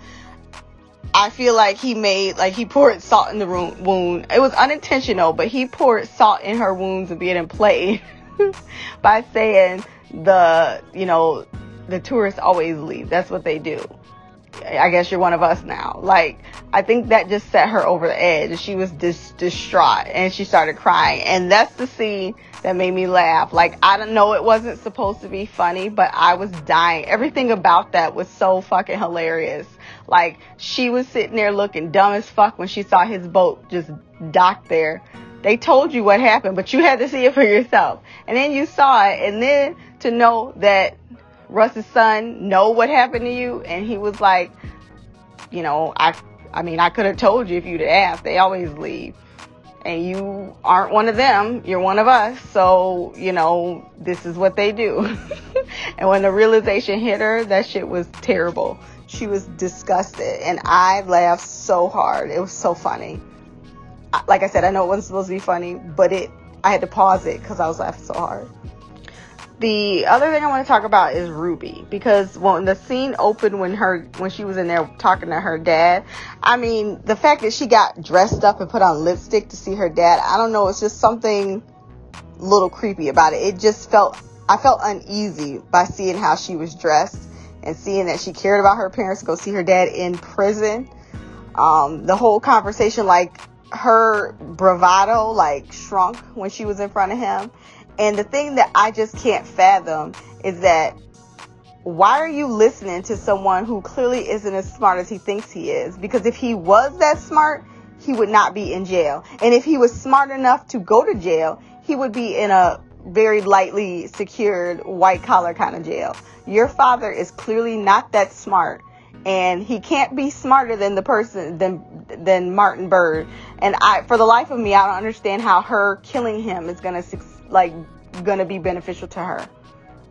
I feel like he made like he poured salt in the wound. It was unintentional, but he poured salt in her wounds of being played by saying the you know the tourists always leave. That's what they do. I guess you're one of us now. Like, I think that just set her over the edge. She was dis- distraught and she started crying. And that's the scene that made me laugh. Like, I don't know, it wasn't supposed to be funny, but I was dying. Everything about that was so fucking hilarious. Like, she was sitting there looking dumb as fuck when she saw his boat just docked there. They told you what happened, but you had to see it for yourself. And then you saw it, and then to know that Russ's son know what happened to you? And he was like, you know, I, I mean, I could have told you if you'd asked. They always leave. And you aren't one of them. You're one of us. So, you know, this is what they do. and when the realization hit her, that shit was terrible. She was disgusted. And I laughed so hard. It was so funny. Like I said, I know it wasn't supposed to be funny, but it, I had to pause it because I was laughing so hard the other thing I want to talk about is Ruby because when the scene opened when her when she was in there talking to her dad, I mean the fact that she got dressed up and put on lipstick to see her dad, I don't know, it's just something little creepy about it. It just felt I felt uneasy by seeing how she was dressed and seeing that she cared about her parents go see her dad in prison. Um, the whole conversation, like her bravado, like shrunk when she was in front of him and the thing that I just can't fathom is that why are you listening to someone who clearly isn't as smart as he thinks he is? Because if he was that smart, he would not be in jail. And if he was smart enough to go to jail, he would be in a very lightly secured white collar kind of jail. Your father is clearly not that smart and he can't be smarter than the person than than Martin Byrde. And I for the life of me I don't understand how her killing him is going to like going to be beneficial to her.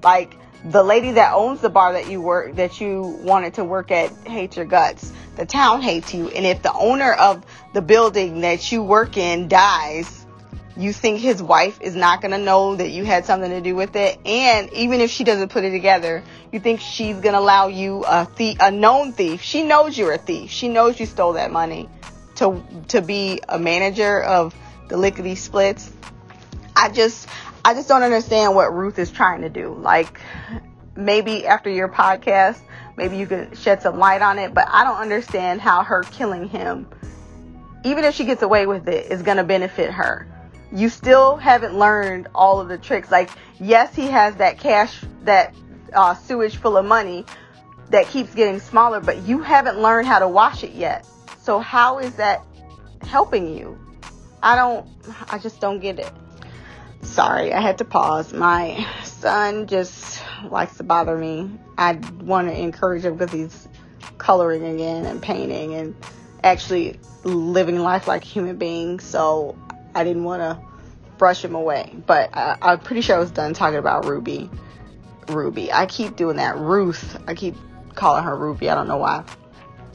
Like the lady that owns the bar that you work that you wanted to work at hates your guts. The town hates you and if the owner of the building that you work in dies, you think his wife is not going to know that you had something to do with it? And even if she doesn't put it together you think she's going to allow you a thief a known thief? She knows you're a thief. She knows you stole that money to to be a manager of the lickety splits. I just i just don't understand what ruth is trying to do. Like maybe after your podcast maybe you can shed some light on it but i don't understand how her killing him even if she gets away with it is going to benefit her you still haven't learned all of the tricks. Like, yes, he has that cash, that uh, sewage full of money that keeps getting smaller, but you haven't learned how to wash it yet. So, how is that helping you? I don't, I just don't get it. Sorry, I had to pause. My son just likes to bother me. I want to encourage him because he's coloring again and painting and actually living life like a human being. So I didn't want to brush him away. But I, I'm pretty sure I was done talking about Ruby. Ruby. I keep doing that. Ruth. I keep calling her Ruby. I don't know why.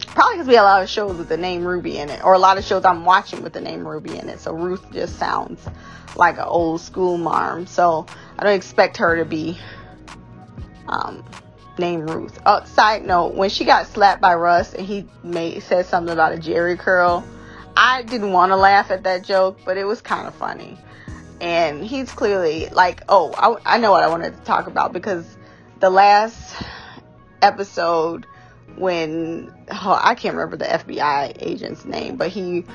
Probably because we have a lot of shows with the name Ruby in it, or a lot of shows I'm watching with the name Ruby in it. So Ruth just sounds like an old school mom. So I don't expect her to be um, named Ruth. Uh, side note: when she got slapped by Russ and he made said something about a Jheri curl, I didn't want to laugh at that joke, but it was kind of funny. And he's clearly like, oh, I, I know what I wanted to talk about because the last episode when oh, I can't remember the FBI agent's name, but he,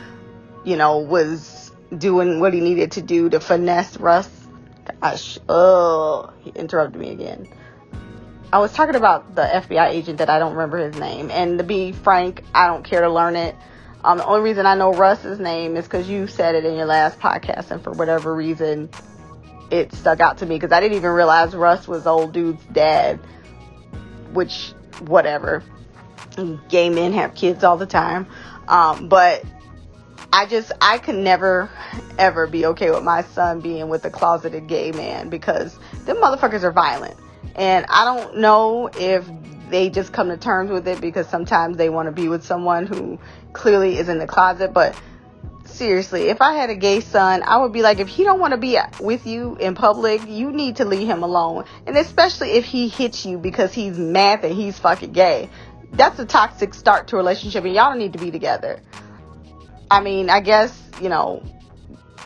you know, was doing what he needed to do to finesse Russ. Gosh, oh, he interrupted me again. I was talking about the FBI agent that I don't remember his name, and to be frank, I don't care to learn it. Um, the only reason I know Russ's name is because you said it in your last podcast, and for whatever reason, it stuck out to me because I didn't even realize Russ was old dude's dad. Which, whatever. Gay men have kids all the time, um, but I just I could never ever be okay with my son being with a closeted gay man because them motherfuckers are violent. And I don't know if they just come to terms with it because sometimes they want to be with someone who clearly is in the closet. But seriously, if I had a gay son, I would be like, if he don't want to be with you in public, you need to leave him alone. And especially if he hits you because he's mad that he's fucking gay. That's a toxic start to a relationship and y'all don't need to be together. I mean, I guess, you know,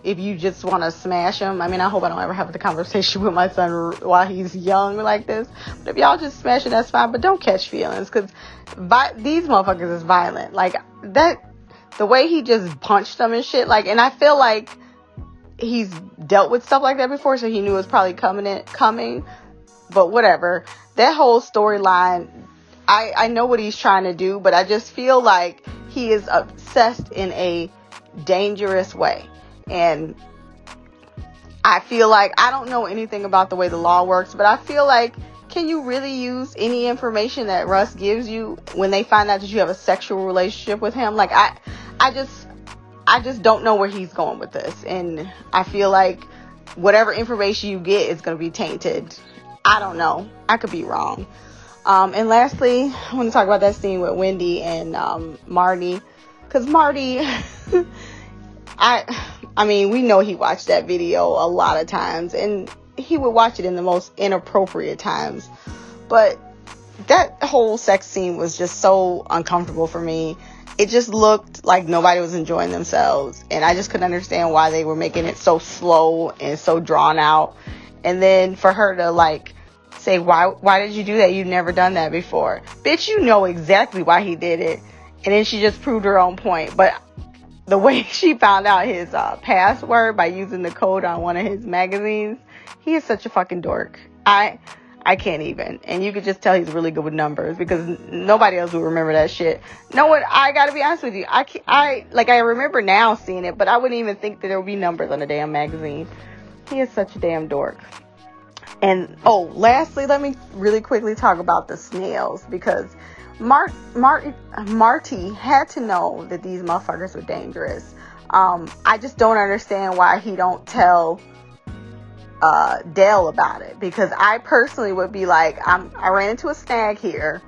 if you just want to smash him. I mean, I hope I don't ever have the conversation with my son while he's young like this. But if y'all just smash it, that's fine. But don't catch feelings because vi- these motherfuckers is violent. Like that, the way he just punched them and shit. Like, and I feel like he's dealt with stuff like that before, so he knew it was probably coming. In, coming, but whatever. That whole storyline. I, I know what he's trying to do, but I just feel like he is obsessed in a dangerous way. And I feel like I don't know anything about the way the law works, but I feel like can you really use any information that Russ gives you when they find out that you have a sexual relationship with him? Like I I just I just don't know where he's going with this. And I feel like whatever information you get is going to be tainted. I don't know. I could be wrong. Um, and lastly, I want to talk about that scene with Wendy and um, Marty. Because Marty, I I mean, we know he watched that video a lot of times and he would watch it in the most inappropriate times. But that whole sex scene was just so uncomfortable for me. It just looked like nobody was enjoying themselves. And I just couldn't understand why they were making it so slow and so drawn out. And then for her to like say, why, why did you do that? You've never done that before. Bitch, you know exactly why he did it. And then she just proved her own point. But the way she found out his uh, password by using the code on one of his magazines, he is such a fucking dork. I I can't even. And you could just tell he's really good with numbers because nobody else would remember that shit. No one, I gotta be honest with you. I, I, like, I remember now seeing it, but I wouldn't even think that there would be numbers on a damn magazine. He is such a damn dork. And, oh, lastly, let me really quickly talk about the Snells because Mart, Mart, Marty had to know that these motherfuckers were dangerous. Um, I just don't understand why he don't tell uh, Dale about it because I personally would be like, I'm, I ran into a snag here.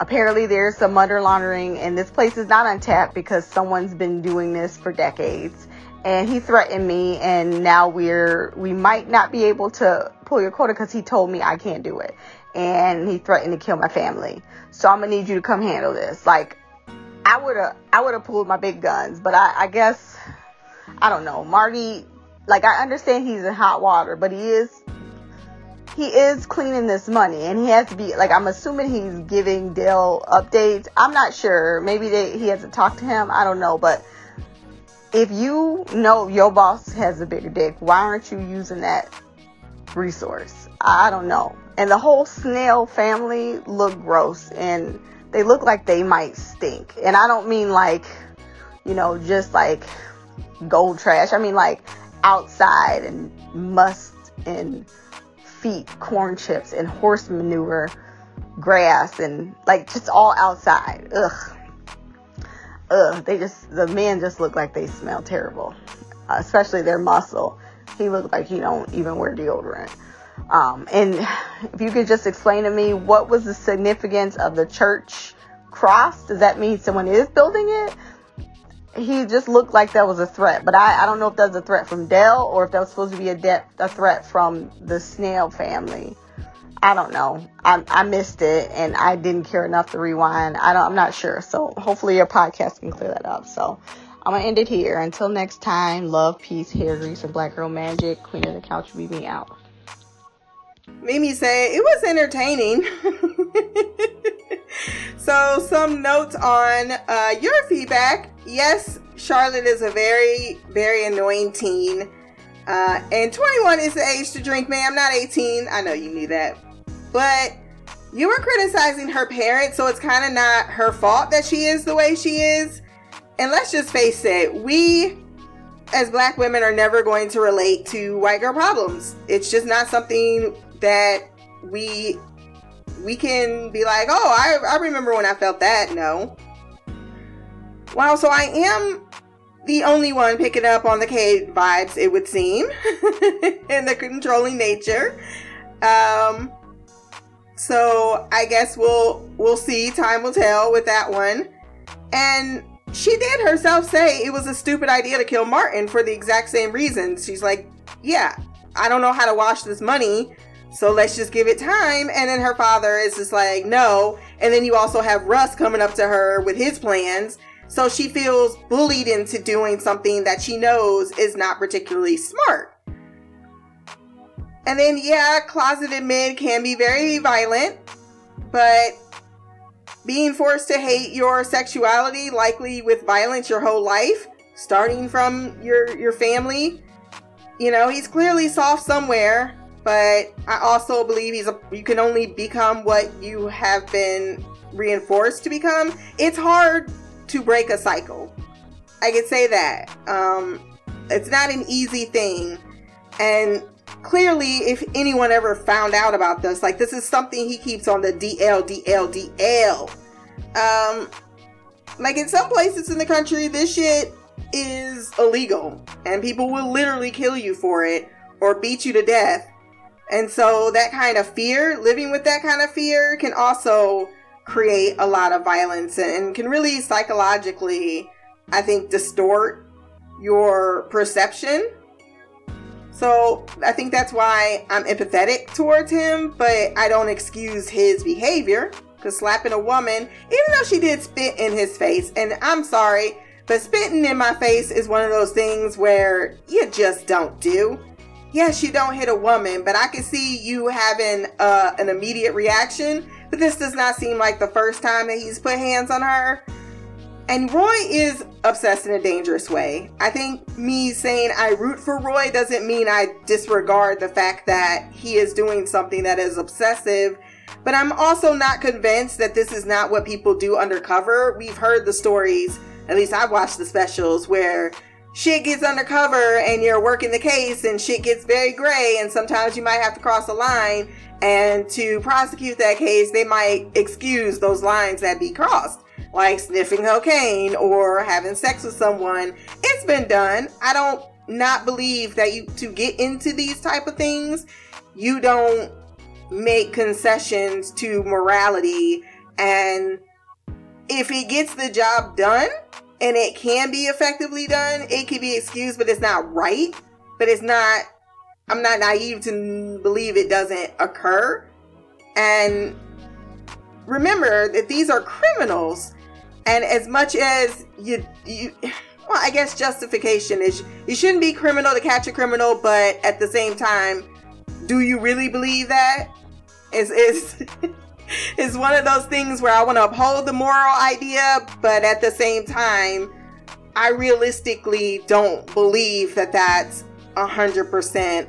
Apparently, there's some money laundering, and this place is not untapped because someone's been doing this for decades. And he threatened me, and now we're we might not be able to pull your quota because he told me I can't do it, and he threatened to kill my family. So I'm gonna need you to come handle this. Like, I would have I would have pulled my big guns, but I, I guess I don't know. Marty like I understand he's in hot water, but he is he is cleaning this money and he has to be like I'm assuming he's giving Dale updates. I'm not sure. Maybe they, he hasn't talked to him. I don't know, but if you know your boss has a bigger dick, why aren't you using that resource? I don't know. And the whole Snell family look gross and they look like they might stink. And I don't mean like, you know, just like gold trash. I mean like outside and must and feet, corn chips and horse manure, grass and like just all outside. Ugh. Ugh. They just, the men just look like they smell terrible, uh, especially their muscle. He looked like he don't even wear deodorant. Um, and if you could just explain to me what was the significance of the church cross? Does that mean someone is building it? he just looked like that was a threat. But I, I don't know if that was a threat from Del or if that was supposed to be a, de- a threat from the Snell family. I don't know. I, I missed it and I didn't care enough to rewind. I don't, I'm not sure. So hopefully your podcast can clear that up. So I'm going to end it here. Until next time, love, peace, hair grease, and black girl magic. Queen of the couch, be me out. Mimi say it was entertaining. so some notes on uh, your feedback yes, Charlotte is a very, very annoying teen. Uh, and 21 is the age to drink, man. I'm not 18. I know you knew that. But you were criticizing her parents, so it's kind of not her fault that she is the way she is. And let's just face it, we as black women are never going to relate to white girl problems. It's just not something that we we can be like, oh, I, I remember when I felt that. No. Wow, so I am the only one picking up on the K vibes, it would seem, and the controlling nature. Um, so I guess we'll we'll see. Time will tell with that one. And she did herself say it was a stupid idea to kill Martin for the exact same reasons. She's like, yeah, I don't know how to wash this money, so let's just give it time. And then her father is just like, no. And then you also have Russ coming up to her with his plans so she feels bullied into doing something that she knows is not particularly smart. And then, yeah, closeted men can be very violent, but being forced to hate your sexuality, likely with violence your whole life, starting from your your family, you know, he's clearly soft somewhere. But I also believe he's a, you can only become what you have been reinforced to become. It's hard to break a cycle. I could say that. Um, it's not an easy thing. And clearly, if anyone ever found out about this, like this is something he keeps on the DL, DL, DL. Um, like in some places in the country, this shit is illegal and people will literally kill you for it or beat you to death. And so that kind of fear, living with that kind of fear, can also create a lot of violence and can really psychologically, I think, distort your perception. So I think that's why I'm empathetic towards him, but I don't excuse his behavior. Because slapping a woman, even though she did spit in his face, and I'm sorry, but spitting in my face is one of those things where you just don't do. Yes, you don't hit a woman, but I can see you having uh, an immediate reaction but this does not seem like the first time that he's put hands on her. And Roy is obsessed in a dangerous way. I think me saying I root for Roy doesn't mean I disregard the fact that he is doing something that is obsessive. But I'm also not convinced that this is not what people do undercover. We've heard the stories, at least I've watched the specials, where shit gets undercover and you're working the case and shit gets very gray and sometimes you might have to cross a line and to prosecute that case they might excuse those lines that be crossed like sniffing cocaine or having sex with someone. It's been done. I don't not believe that you to get into these type of things you don't make concessions to morality. And if it gets the job done and it can be effectively done. It can be excused, but it's not right. But it's not, I'm not naive to believe it doesn't occur. And remember that these are criminals. And as much as you, you, well, I guess justification is you shouldn't be criminal to catch a criminal, but at the same time, do you really believe that? Is is is one of those things where I want to uphold the moral idea, but at the same time, I realistically don't believe that that's 100%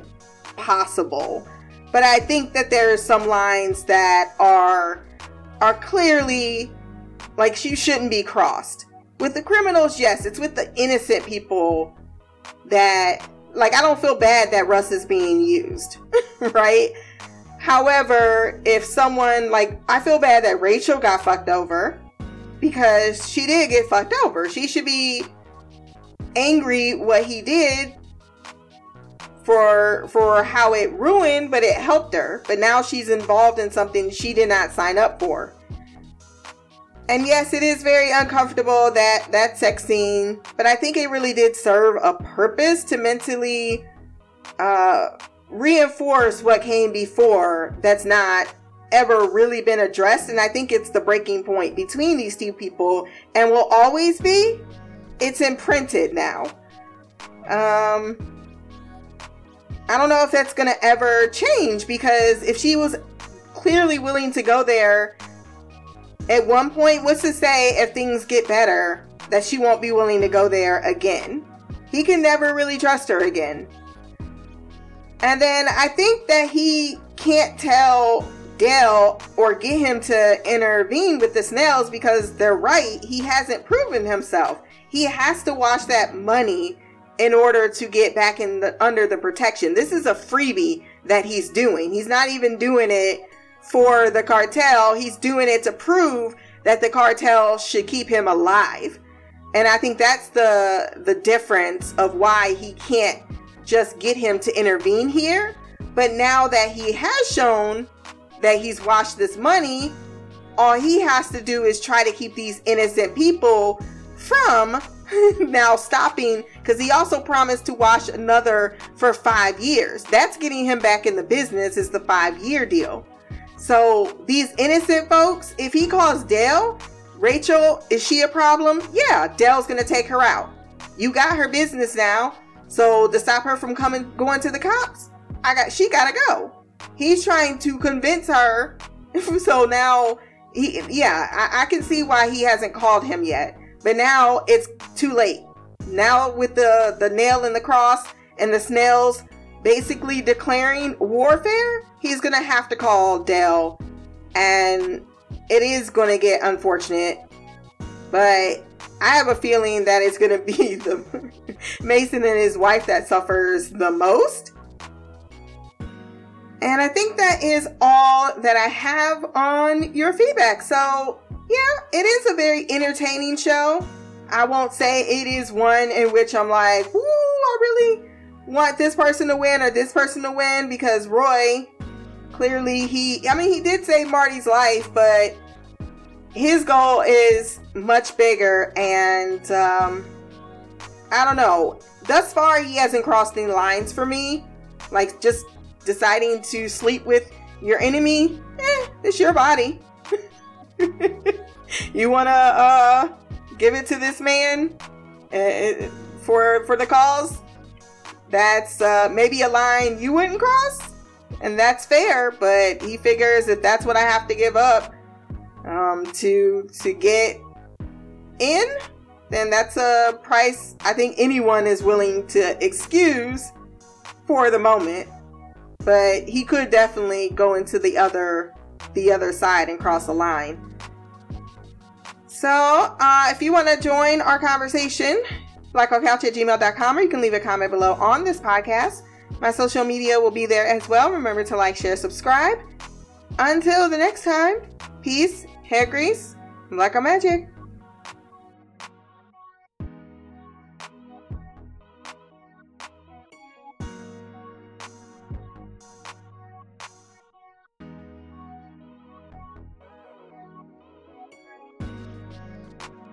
possible. But I think that there are some lines that are are clearly like you shouldn't be crossed. With the criminals, yes, it's with the innocent people that like I don't feel bad that Russ is being used, right? However, if someone like I feel bad that Rachel got fucked over because she did get fucked over. She should be angry what he did for for how it ruined, but it helped her. But now she's involved in something she did not sign up for. And yes, it is very uncomfortable that that sex scene, but I think it really did serve a purpose to mentally uh reinforce what came before that's not ever really been addressed. And i think it's the breaking point between these two people and will always be. It's imprinted now. Um i don't know if that's gonna ever change because if she was clearly willing to go there at one point what's to say if things get better that she won't be willing to go there again? He can never really trust her again and then I think that he can't tell Dale or get him to intervene with the Snells because they're right. He hasn't proven himself. He has to wash that money in order to get back in the under the protection. This is a freebie that he's doing. He's not even doing it for the cartel. He's doing it to prove that the cartel should keep him alive. And I think that's the the difference of why he can't just get him to intervene here. But now that he has shown that he's washed this money, all he has to do is try to keep these innocent people from now stopping because he also promised to wash another for five years. That's getting him back in the business, is the five year deal. So these innocent folks, if he calls Dale, Rachel, is she a problem? Yeah, Dale's gonna take her out. You got her business now. So to stop her from coming going to the cops, I got she gotta go. He's trying to convince her. so now he yeah, I, I can see why he hasn't called him yet. But now it's too late. Now with the the nail in the cross and the Snells basically declaring warfare, he's gonna have to call Del, and it is gonna get unfortunate. But I have a feeling that it's gonna be the Mason and his wife that suffers the most. And I think that is all that I have on your feedback. So, yeah, it is a very entertaining show. I won't say it is one in which I'm like, "Ooh, I really want this person to win or this person to win because Roy clearly he I mean he did save Marty's life, but his goal is much bigger and um, I don't know. Thus far, he hasn't crossed any lines for me. Like just deciding to sleep with your enemy, eh, it's your body. you wanna uh, give it to this man uh, for for the cause? That's uh, maybe a line you wouldn't cross, and that's fair. But he figures if that's what I have to give up, um, to to get in, then that's a price I think anyone is willing to excuse for the moment. But he could definitely go into the other the other side and cross the line. So, uh, if you want to join our conversation, blackhawkcouch at gmail.com, or you can leave a comment below on this podcast. My social media will be there as well. Remember to like, share, subscribe. Until the next time, peace, hair grease, black magic.